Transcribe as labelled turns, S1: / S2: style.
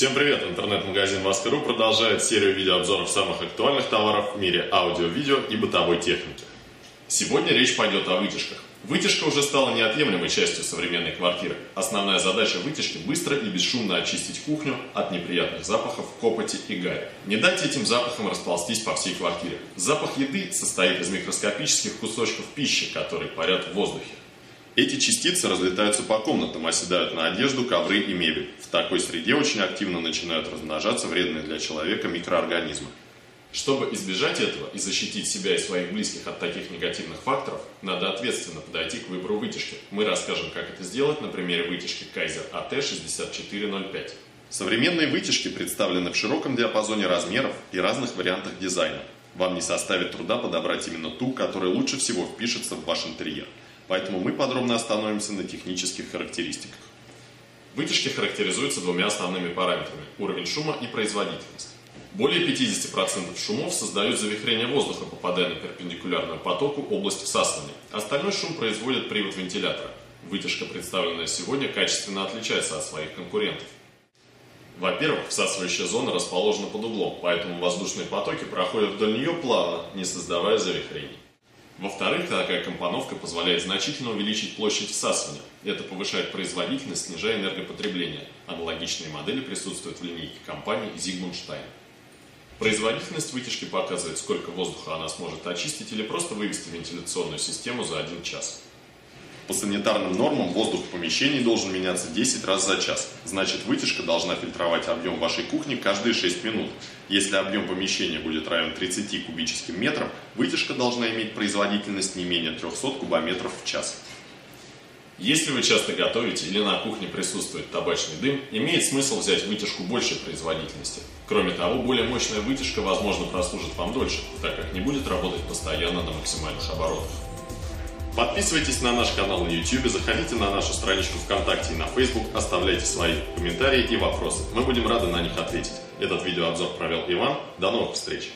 S1: Всем привет! Интернет-магазин Маска.ру продолжает серию видеообзоров самых актуальных товаров в мире аудио, видео и бытовой техники. Сегодня речь пойдет о вытяжках. Вытяжка уже стала неотъемлемой частью современной квартиры. Основная задача вытяжки – быстро и бесшумно очистить кухню от неприятных запахов, копоти и гари. Не дайте этим запахам расползтись по всей квартире. Запах еды состоит из микроскопических кусочков пищи, которые парят в воздухе. Эти частицы разлетаются по комнатам, оседают на одежду, ковры и мебель. В такой среде очень активно начинают размножаться вредные для человека микроорганизмы. Чтобы избежать этого и защитить себя и своих близких от таких негативных факторов, надо ответственно подойти к выбору вытяжки. Мы расскажем, как это сделать на примере вытяжки Kaiser AT6405. Современные вытяжки представлены в широком диапазоне размеров и разных вариантах дизайна. Вам не составит труда подобрать именно ту, которая лучше всего впишется в ваш интерьер – поэтому мы подробно остановимся на технических характеристиках. Вытяжки характеризуются двумя основными параметрами – уровень шума и производительность. Более 50% шумов создают завихрение воздуха, попадая на перпендикулярную потоку область всасывания. Остальной шум производит привод вентилятора. Вытяжка, представленная сегодня, качественно отличается от своих конкурентов. Во-первых, всасывающая зона расположена под углом, поэтому воздушные потоки проходят вдоль нее плавно, не создавая завихрений. Во-вторых, такая компоновка позволяет значительно увеличить площадь всасывания. Это повышает производительность, снижая энергопотребление. Аналогичные модели присутствуют в линейке компании Zigmundstein. Производительность вытяжки показывает, сколько воздуха она сможет очистить или просто вывести вентиляционную систему за один час. По санитарным нормам воздух в помещении должен меняться 10 раз за час. Значит, вытяжка должна фильтровать объем вашей кухни каждые 6 минут. Если объем помещения будет равен 30 кубическим метрам, вытяжка должна иметь производительность не менее 300 кубометров в час. Если вы часто готовите или на кухне присутствует табачный дым, имеет смысл взять вытяжку большей производительности. Кроме того, более мощная вытяжка, возможно, прослужит вам дольше, так как не будет работать постоянно на максимальных оборотах. Подписывайтесь на наш канал на YouTube, заходите на нашу страничку ВКонтакте и на Facebook, оставляйте свои комментарии и вопросы. Мы будем рады на них ответить. Этот видеообзор провел Иван. До новых встреч!